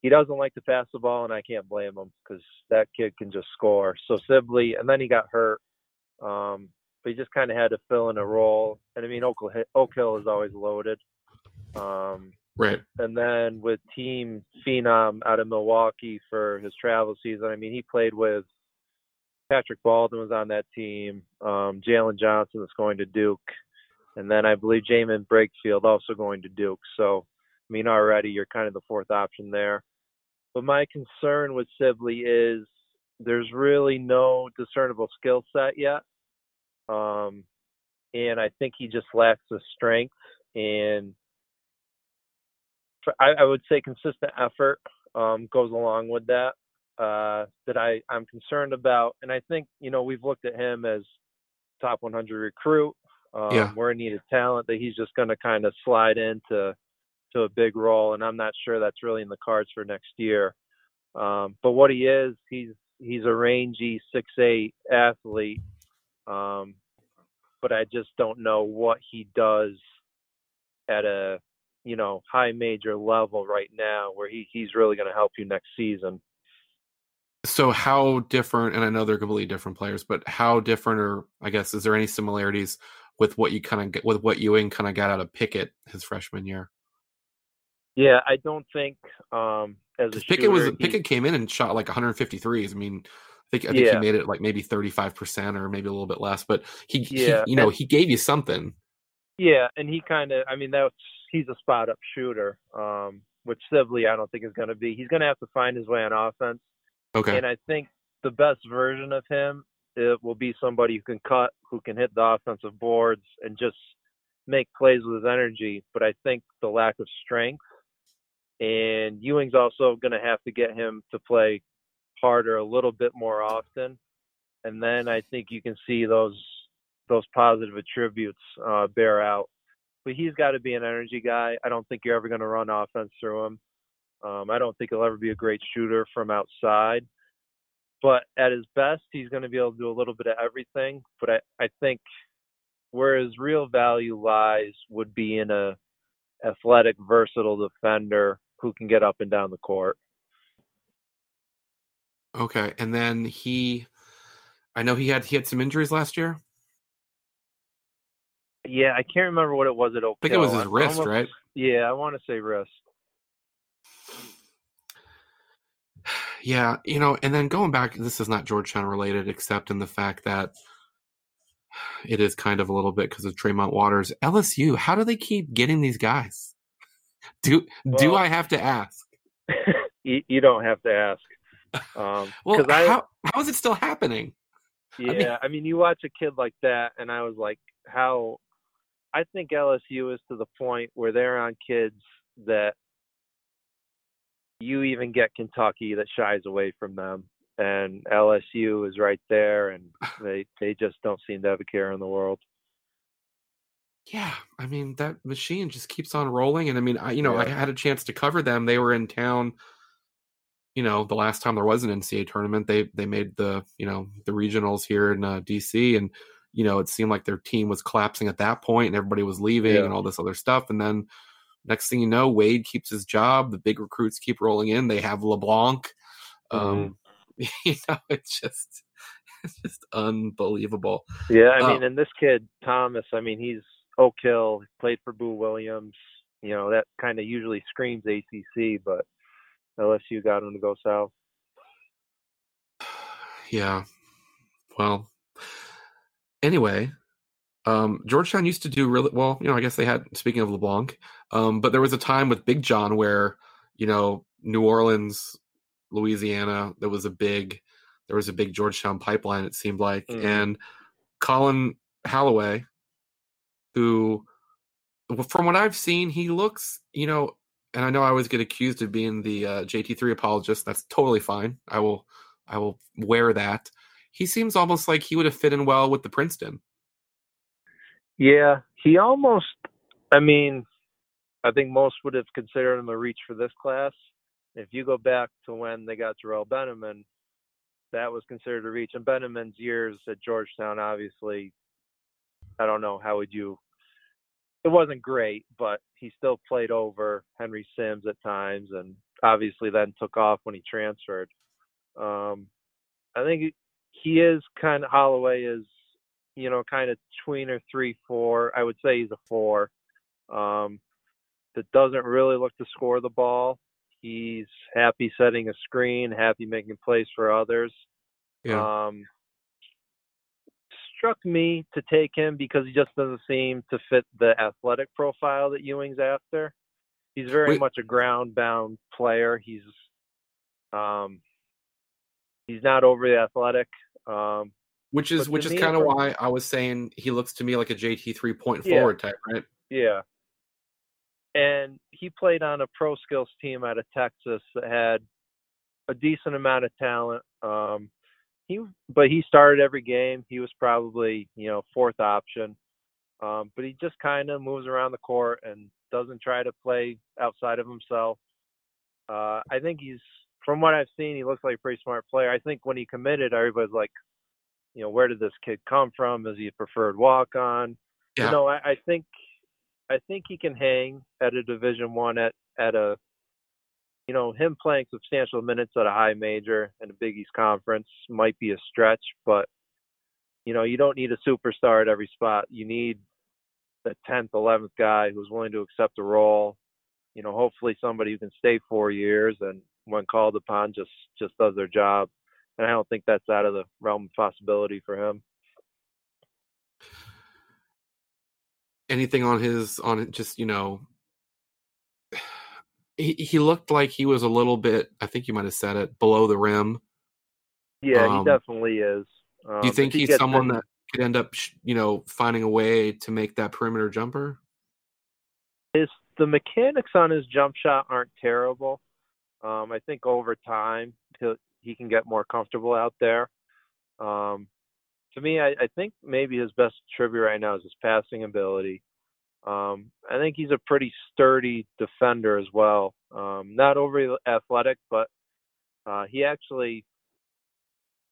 he doesn't like to pass the ball, and I can't blame him because that kid can just score. So Sibley, and then he got hurt. Um, but he just kind of had to fill in a role. And I mean, Oak Hill, Oak Hill is always loaded. Um, Right. and then with Team Phenom out of Milwaukee for his travel season. I mean, he played with Patrick Baldwin was on that team. Um, Jalen Johnson is going to Duke, and then I believe Jaemyn Brakefield also going to Duke. So, I mean, already you're kind of the fourth option there. But my concern with Sibley is there's really no discernible skill set yet. Um, and I think he just lacks the strength and I, I would say consistent effort um, goes along with that. Uh, that I I'm concerned about, and I think you know we've looked at him as top 100 recruit. Um, Yeah. We're in need of talent that he's just going to kind of slide into to a big role, and I'm not sure that's really in the cards for next year. Um, but what he is, he's he's a rangy six eight athlete, um, but I just don't know what he does at a you know high major level right now where he he's really going to help you next season. So how different? And I know they're completely different players, but how different, or I guess, is there any similarities with what you kind of get with what Ewing kind of got out of Pickett his freshman year? Yeah, I don't think um, as a Pickett was shooter, he- Pickett came in and shot like 153s. I mean, I think I think Yeah. he made it like maybe 35 percent or maybe a little bit less, but he, Yeah, he you know, and- he gave you something. Yeah, and he kind of, I mean, that's he's a spot up shooter, um, which Sibley I don't think is going to be. He's going to have to find his way on offense, Okay, and I think the best version of him it will be somebody who can cut, who can hit the offensive boards, and just make plays with his energy. But I think the lack of strength, and Ewing's also going to have to get him to play harder a little bit more often, and then I think you can see those those positive attributes uh, bear out. But he's got to be an energy guy. I don't think you're ever going to run offense through him. Um, I don't think he'll ever be a great shooter from outside. But at his best, he's going to be able to do a little bit of everything. But I, I think where his real value lies would be in a athletic, versatile defender who can get up and down the court. okay, and then he, I know he had he had some injuries last year. Yeah, I can't remember what it was at Oak I think it was his wrist, almost- right? Yeah, I want to say wrist. Yeah, you know, and then going back, this is not Georgetown related, except in the fact that it is kind of a little bit because of Tremont Waters. LSU, how do they keep getting these guys? Do do I have to ask? [LAUGHS] you, you don't have to ask. Um, [LAUGHS] Well, I, how how is it still happening? yeah, I mean, you watch a kid like that, and I was like, how? I think LSU is to the point where they're on kids that you even get Kentucky that shies away from them, and LSU is right there, and [SIGHS] they they just don't seem to have a care in the world. Yeah, I mean that machine just keeps on rolling, and I mean, I you know, I had a chance to cover them. They were in town. You know, the last time there was an NCAA tournament, they they made the you know the regionals here in uh, DC, and you know it seemed like their team was collapsing at that point, and everybody was leaving, Yeah. and all this other stuff. And then next thing you know, Wade keeps his job. The big recruits keep rolling in. They have LeBlanc. Um, mm-hmm. [LAUGHS] you know, it's just it's just unbelievable. Yeah, I mean, um, and this kid Thomas, I mean, he's Oak Hill, played for Boo Williams. You know, that kind of usually screams ACC, but LSU got him to go south. [SIGHS] Yeah. Well, anyway, um, Georgetown used to do really well. You know, I guess they had. Speaking of LeBlanc, um, but there was a time with Big John where you know New Orleans, Louisiana, there was a big, there was a big Georgetown pipeline. It seemed like, mm. and Collin Holloway, who, from what I've seen, he looks, you know, and I know I always get accused of being the uh, JT3 apologist. That's totally fine. I will, I will wear that. He seems almost like he would have fit in well with the Princeton. Yeah, he almost. I mean, I think most would have considered him a reach for this class. If you go back to when they got Jerrelle Benimon, that was considered a reach. And Benimon's years at Georgetown, obviously, I don't know how would you. It wasn't great, but he still played over Henry Sims at times, and obviously then took off when he transferred. Um, I think he is kind of Holloway is you know, kind of tweener three, four. I would say he's a four. Um, that doesn't really look to score the ball. He's happy setting a screen, happy making plays for others. Yeah. Um, struck me to take him because he just doesn't seem to fit the athletic profile that Ewing's after. He's very Wait. much a ground bound player. He's um, he's not overly athletic. Um, which is which is kind of why I was saying he looks to me like a JT three point yeah. forward type, right? Yeah. And he played on a pro skills team out of Texas that had a decent amount of talent. Um, he, but he started every game. He was probably you know fourth option, um, but he just kind of moves around the court and doesn't try to play outside of himself. Uh, I think he's, from what I've seen, he looks like a pretty smart player. I think when he committed, everybody's like, you know, where did this kid come from? Is he a preferred walk on? Yeah. You know, I, I think I think he can hang at a division one at at a you know, him playing substantial minutes at a high major and a Big East conference might be a stretch, but you know, you don't need a superstar at every spot. You need the tenth, eleventh guy who's willing to accept a role. You know, hopefully somebody who can stay four years and when called upon just just does their job and I don't think that's out of the realm of possibility for him. Anything on his on just you know, he he looked like he was a little bit. I think you might have said it below the rim. Yeah, um, he definitely is. Um, do you um, think he he's someone that could end up, you know, finding a way to make that perimeter jumper? His the mechanics on his jump shot aren't terrible. Um, I think over time he'll he can get more comfortable out there. Um, to me, I, I think maybe his best tribute right now is his passing ability. Um, I think he's a pretty sturdy defender as well. Um, not overly athletic, but uh, he actually,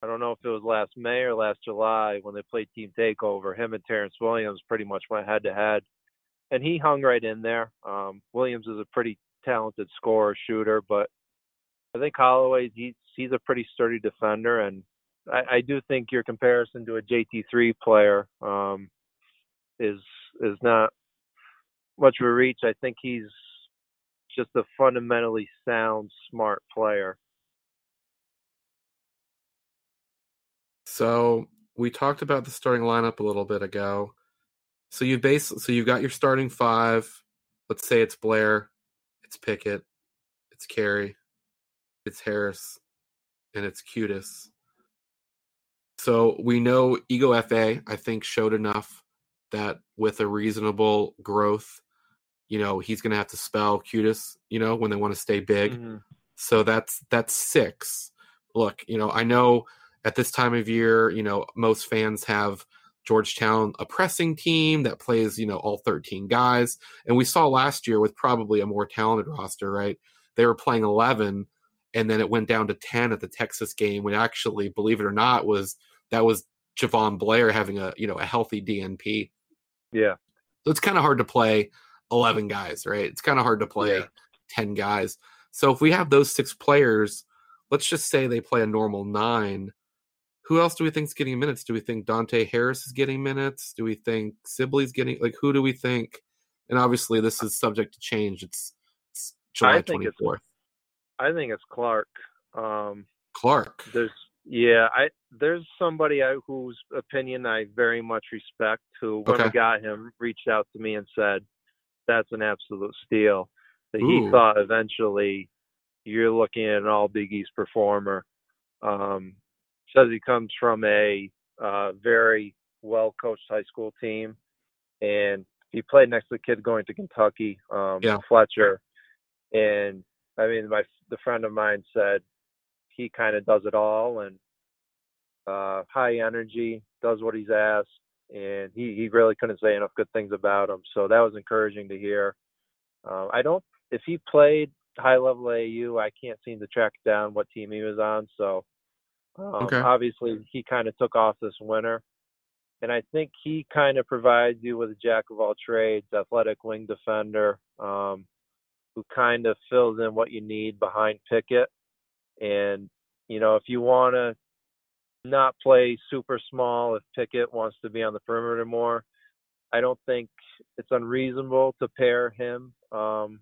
I don't know if it was last May or last July when they played Team Takeover. Him and Terrence Williams pretty much went head to head, and he hung right in there. Um, Williams is a pretty talented scorer, shooter, but I think Holloway he's he's a pretty sturdy defender, and I, I do think your comparison to a JT3 player um, is is not much of a reach. I think he's just a fundamentally sound, smart player. So we talked about the starting lineup a little bit ago. So you base so you've got your starting five. Let's say it's Blair, it's Pickett, it's Carey, it's Harris, and it's Qudus. So we know Ighoefe, I think, showed enough that with a reasonable growth, you know, he's going to have to spell Qudus, you know, when they want to stay big. Mm-hmm. So that's that's six. Look, you know, I know at this time of year, you know, most fans have Georgetown a pressing team that plays, you know, all 13 guys. And we saw last year with probably a more talented roster, right? They were playing 11 and then it went down to 10 at the Texas game when actually believe it or not was that was Jahvon Blair having a you know a healthy DNP. Yeah. So it's kind of hard to play 11 guys, right? It's kind of hard to play Yeah. 10 guys. So if we have those six players, let's just say they play a normal nine. Who else do we think is getting minutes? Do we think Dante Harris is getting minutes? Do we think Sibley's getting like who do we think? And obviously this is subject to change. It's, it's July twenty fourth. I think it's Clark. Um, Clark. there's yeah, I there's somebody I, whose opinion I very much respect. Who when Okay. we got him reached out to me and said that's an absolute steal. That Ooh. he thought eventually you're looking at an all Big East performer. Um, says he comes from a uh, very well coached high school team, and he played next to a kid going to Kentucky, um, Yeah. Fletcher. And I mean, my the friend of mine said he kind of does it all and uh, high energy, does what he's asked, and he he really couldn't say enough good things about him. So that was encouraging to hear. Uh, I don't if he played high level AU, I can't seem to track down what team he was on. So um, Okay. obviously he kind of took off this winter. And I think he kind of provides you with a jack of all trades, athletic wing defender, um, who kind of fills in what you need behind Pickett. And, you know, if you want to not play super small, if Pickett wants to be on the perimeter more, I don't think it's unreasonable to pair him um,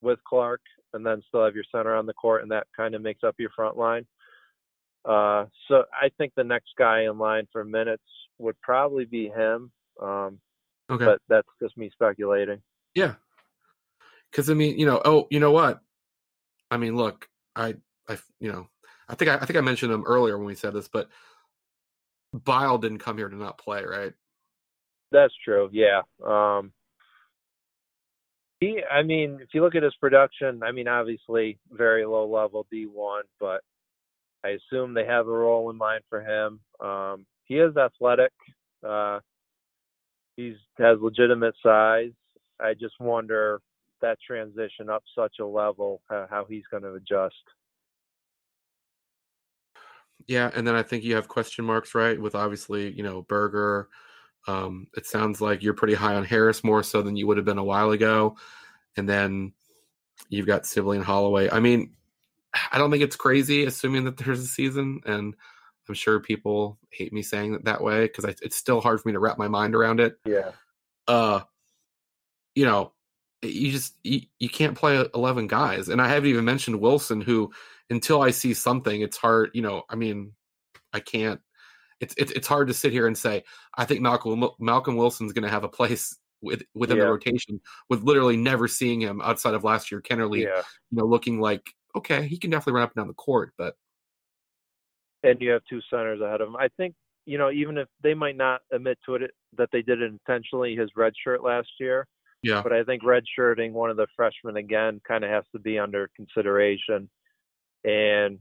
with Clark and then still have your center on the court, and that kind of makes up your front line. Uh, so I think the next guy in line for minutes would probably be him, um, Okay. but that's just me speculating. Yeah. Cause I mean, you know, oh, you know what? I mean, look, I, I, you know, I think I, I think I mentioned him earlier when we said this, but Bile didn't come here to not play, right? That's true. Yeah. Um, he, I mean, if you look at his production, I mean, obviously very low level D1, but I assume they have a role in mind for him. Um, he is athletic. Uh, he's has legitimate size. I just wonder that transition up such a level, how, how he's going to adjust. Yeah, and then I think you have question marks, right? With obviously, you know, Berger. Um, it sounds like you're pretty high on Harris more so than you would have been a while ago. And then you've got Sibley and Holloway. I mean, I don't think it's crazy assuming that there's a season, and I'm sure people hate me saying it that way because it's still hard for me to wrap my mind around it. Yeah. uh you know you just you, you can't play 11 guys and i haven't even mentioned wilson who until i see something it's hard you know i mean i can't it's it's, it's hard to sit here and say i think malcolm malcolm wilson's going to have a place with within Yeah. the rotation with literally never seeing him outside of last year Kenner League Yeah. you know looking like okay he can definitely run up and down the court but and you have two centers ahead of him. I think you know even if they might not admit to it that they did it intentionally, his red shirt last year. Yeah But I think redshirting one of the freshmen again kind of has to be under consideration. And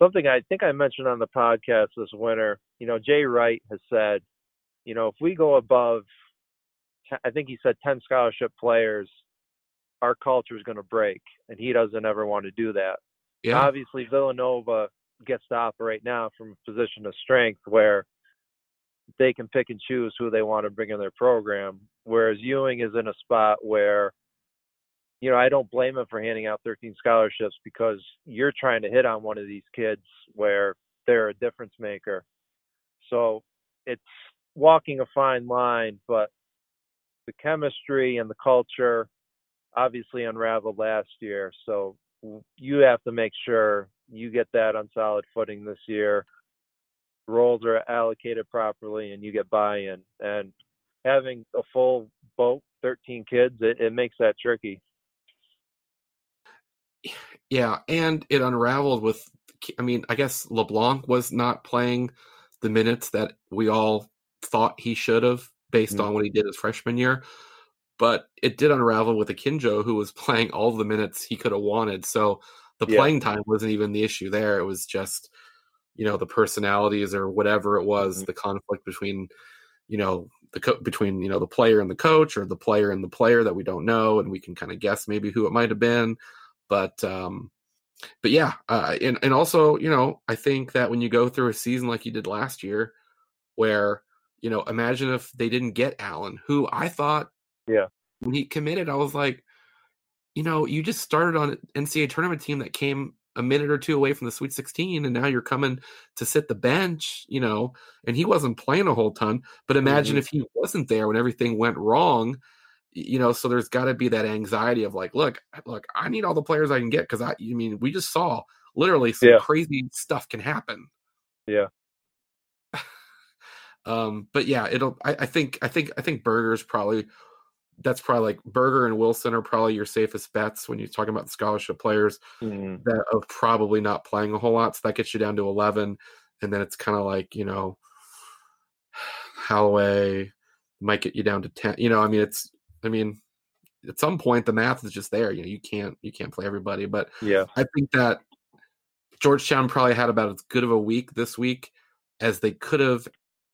something I think I mentioned on the podcast this winter, you know, Jay Wright has said, you know, if we go above, I think he said 10 scholarship players, our culture is going to break. And he doesn't ever want to do that yeah obviously Villanova gets to operate now from a position of strength where they can pick and choose who they want to bring in their program. Whereas Ewing is in a spot where, you know, I don't blame him for handing out 13 scholarships because you're trying to hit on one of these kids where they're a difference maker. So it's walking a fine line, but the chemistry and the culture obviously unraveled last year. So you have to make sure you get that on solid footing this year. Roles are allocated properly and you get buy in. And having a full boat, 13 kids, it, it makes that tricky. Yeah, and it unraveled with I mean, I guess LeBlanc was not playing the minutes that we all thought he should have based Mhm. on what he did his freshman year. But it did unravel with Akinjo, who was playing all the minutes he could have wanted. So the Yeah. playing time wasn't even the issue there. It was just, you know, the personalities or whatever it was, Mhm. the conflict between, you know, the co- between you know the player and the coach, or the player and the player that we don't know, and we can kind of guess maybe who it might have been. But um, but yeah, uh, and and also you know I think that when you go through a season like you did last year, where you know imagine if they didn't get Allen, who I thought Yeah. when he committed, I was like, you know, you just started on an NCAA tournament team that came a minute or two away from the Sweet 16, and now you're coming to sit the bench, you know, and he wasn't playing a whole ton. But imagine mm-hmm. if he wasn't there when everything went wrong, you know. So there's got to be that anxiety of like, look, look, I need all the players I can get because I, I mean, we just saw literally some yeah. crazy stuff can happen. Yeah. [SIGHS] um, but yeah, it'll. I, I think. I think. I think Berger's probably that's probably like Berger and Wilson are probably your safest bets when you're talking about the scholarship players mm. that are probably not playing a whole lot. So that gets you down to 11. And then it's kind of like, you know, Holloway might get you down to 10. You know, I mean, it's, I mean, at some point the math is just there. You know, you can't, you can't play everybody. But yeah, I think that Georgetown probably had about as good of a week this week as they could have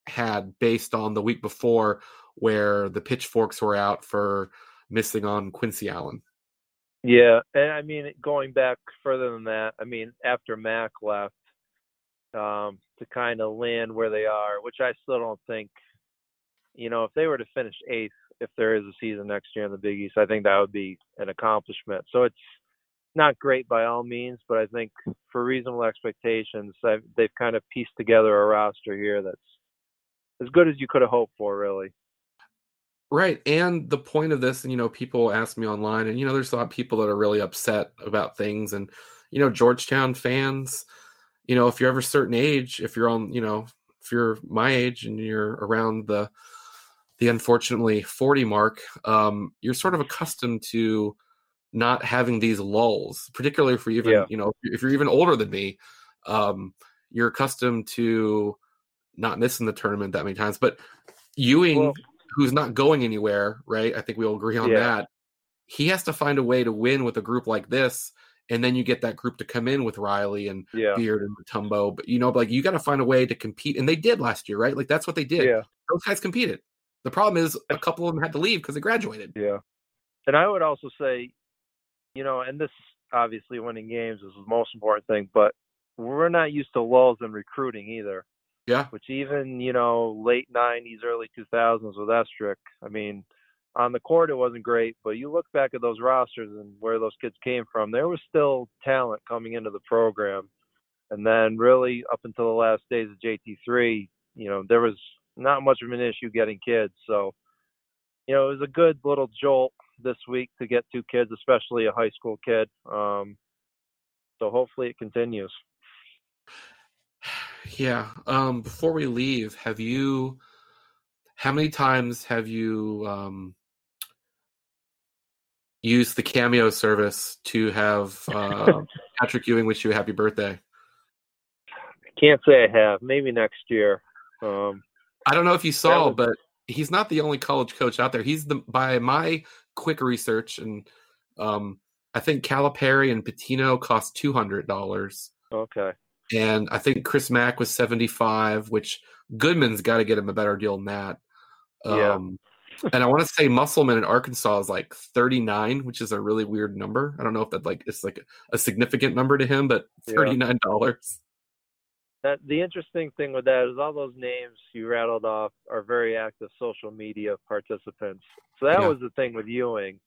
had based on the week before where the pitchforks were out for missing on Quincy Allen. Yeah, and I mean going back further than that, I mean after Mac left um, to kind of land where they are, which I still don't think. You know, if they were to finish eighth, if there is a season next year in the Big East, I think that would be an accomplishment. So it's not great by all means, but I think for reasonable expectations, I've, they've kind of pieced together a roster here that's as good as you could have hoped for, really. Right. And the point of this, and you know, people ask me online, and you know, there's a lot of people that are really upset about things. And, you know, Georgetown fans, you know, if you're ever a certain age, if you're on, you know, if you're my age and you're around the the unfortunately 40 mark, um, you're sort of accustomed to not having these lulls, particularly if you're even, yeah. you know, if you're even older than me, um, you're accustomed to not missing the tournament that many times. But Ewing well, who's not going anywhere, right? I think we'll agree on yeah. that. He has to find a way to win with a group like this, and then you get that group to come in with Riley and yeah. Beard and Mutombo. But you know, like you got to find a way to compete, and they did last year, right? Like that's what they did. Yeah. Those guys competed. The problem is a couple of them had to leave because they graduated. Yeah, and I would also say, you know, and this obviously winning games is the most important thing, but we're not used to lulls in recruiting either. Yeah. Which even, you know, late 90s, early 2000s with Esherick, I mean, on the court it wasn't great, but you look back at those rosters and where those kids came from, there was still talent coming into the program. And then really up until the last days of JT3, you know, there was not much of an issue getting kids. So, you know, it was a good little jolt this week to get two kids, especially a high school kid. Um, so hopefully it continues. Yeah. Um, before we leave, have you? How many times have you um, used the Cameo service to have [LAUGHS] uh, Patrick Ewing wish you a happy birthday? I can't say I have. Maybe next year. Um, I don't know if you saw, was... but he's not the only college coach out there. He's the by my quick research, and um, I think Calipari and Pitino cost two hundred dollars. Okay and I think Chris Mack was 75, which Goodman's got to get him a better deal than that. Yeah. Um, and I want to say Musselman in Arkansas is like 39, which is a really weird number. I don't know if that like it's like a significant number to him, but $39. Yeah. That the interesting thing with that is all those names you rattled off are very active social media participants. So that yeah. was the thing with Ewing.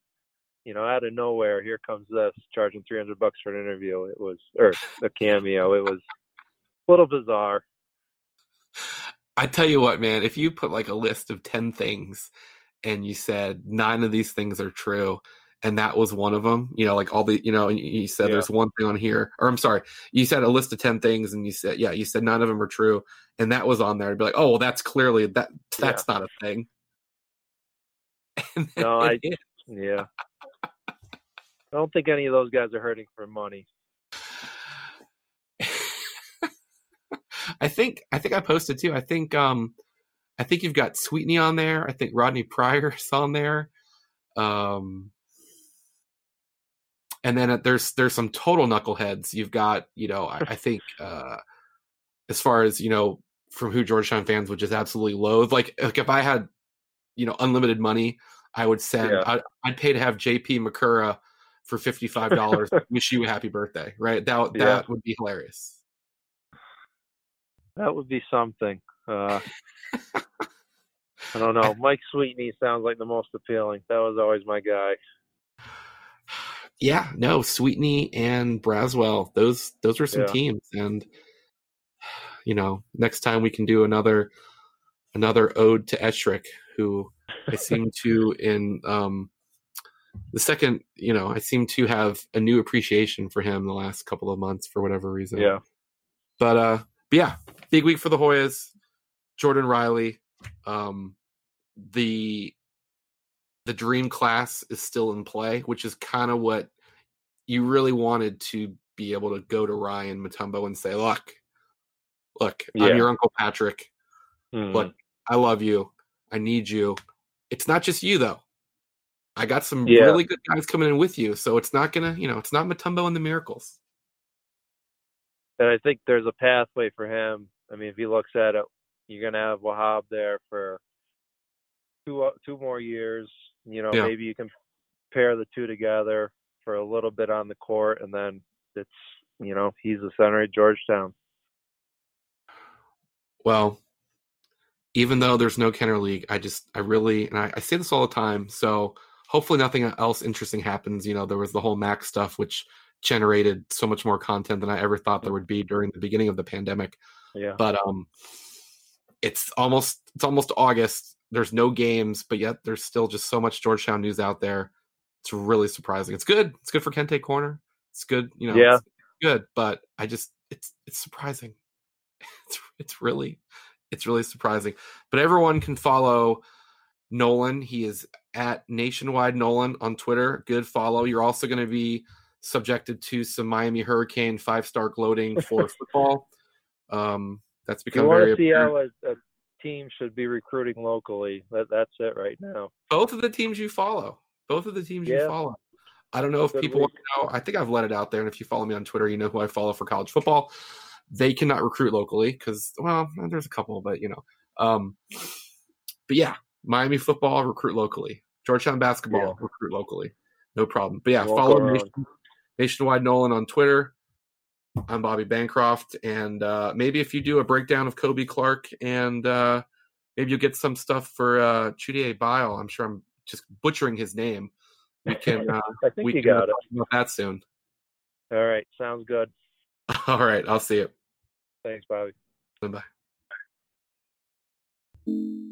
You know, out of nowhere, here comes this charging 300 bucks for an interview. It was or a cameo. It was a little bizarre. I tell you what, man, if you put like a list of 10 things and you said nine of these things are true, and that was one of them, you know, like all the, you know, and you said yeah. there's one thing on here, or I'm sorry, you said a list of 10 things and you said, yeah, you said none of them are true, and that was on there. I'd be like, oh, well, that's clearly that, that's yeah. not a thing. [LAUGHS] no, I, yeah. I don't think any of those guys are hurting for money. [LAUGHS] I think I think I posted too. I think um I think you've got Sweetney on there. I think Rodney Pryor's on there. Um and then there's there's some total knuckleheads. You've got, you know, I, I think uh as far as, you know, from who Georgetown fans would just absolutely loathe. Like, like if I had, you know, unlimited money, I would send yeah. I, would pay to have JP Macura for fifty five dollars. [LAUGHS] wish you a happy birthday, right? That that yeah. would be hilarious. That would be something. Uh, [LAUGHS] I don't know. Mike Sweetney sounds like the most appealing. That was always my guy. [SIGHS] Yeah, no, Sweetney and Braswell. Those those were some Yeah. teams, and [SIGHS] you know, next time we can do another another ode to Esherick, who I seem to in um the second, you know, I seem to have a new appreciation for him the last couple of months for whatever reason. Yeah. But uh but yeah, big week for the Hoyas. Jordan Riley. Um the the dream class is still in play, which is kind of what you really wanted to be able to go to Ryan Mutombo and say, look, look, Yeah. I'm your Uncle Patrick. Mhm. Look, I love you. I need you. It's not just you though. I got some Yeah. really good guys coming in with you. So it's not gonna, you know, it's not Mutombo and the miracles. and I think there's a pathway for him. I mean, if he looks at it, you're gonna have Wahab there for two uh, two more years. You know, Yeah. maybe you can pair the two together for a little bit on the court, and then it's you know he's the center at Georgetown. Well, even though there's no Kenner League, I just I really and I, I say this all the time. So hopefully nothing else interesting happens. You know, there was the whole Mac stuff which generated so much more content than I ever thought there would be during the beginning of the pandemic. Yeah, But um it's almost it's almost August. There's no games, but yet there's still just so much Georgetown news out there. It's really surprising. It's good. It's good for Kente Corner. It's good, you know, Yeah. it's good, but I just it's it's surprising. [LAUGHS] It's it's really it's really surprising. But everyone can follow Nolan. He is at Nationwide Nolan on Twitter. Good follow. You're also going to be subjected to some Miami Hurricane five star gloating for [LAUGHS] football. Um, that's you become want very to see apparent. how a, a team should be recruiting locally. That that's it right now. both of the teams you follow. Both of the teams you follow. I don't know if people want to know. I think I've let it out there, and if you follow me on Twitter, you know who I follow for college football. They cannot recruit locally because, well, there's a couple, but you know. Um, but yeah, Miami football recruit locally. Georgetown basketball Yeah. recruit locally, no problem. But yeah, follow go. Nation, Nationwide Nolan on Twitter. I'm Bobby Bancroft, and uh, maybe if you do a breakdown of Kobe Clark, and uh, maybe you'll get some stuff for uh, Chudier Bile. I'm sure I'm just butchering his name. We [LAUGHS] can uh, I think we you can got it. about that soon. All right, sounds good. [LAUGHS] All right, I'll see you. Thanks, Bobby. Bye bye.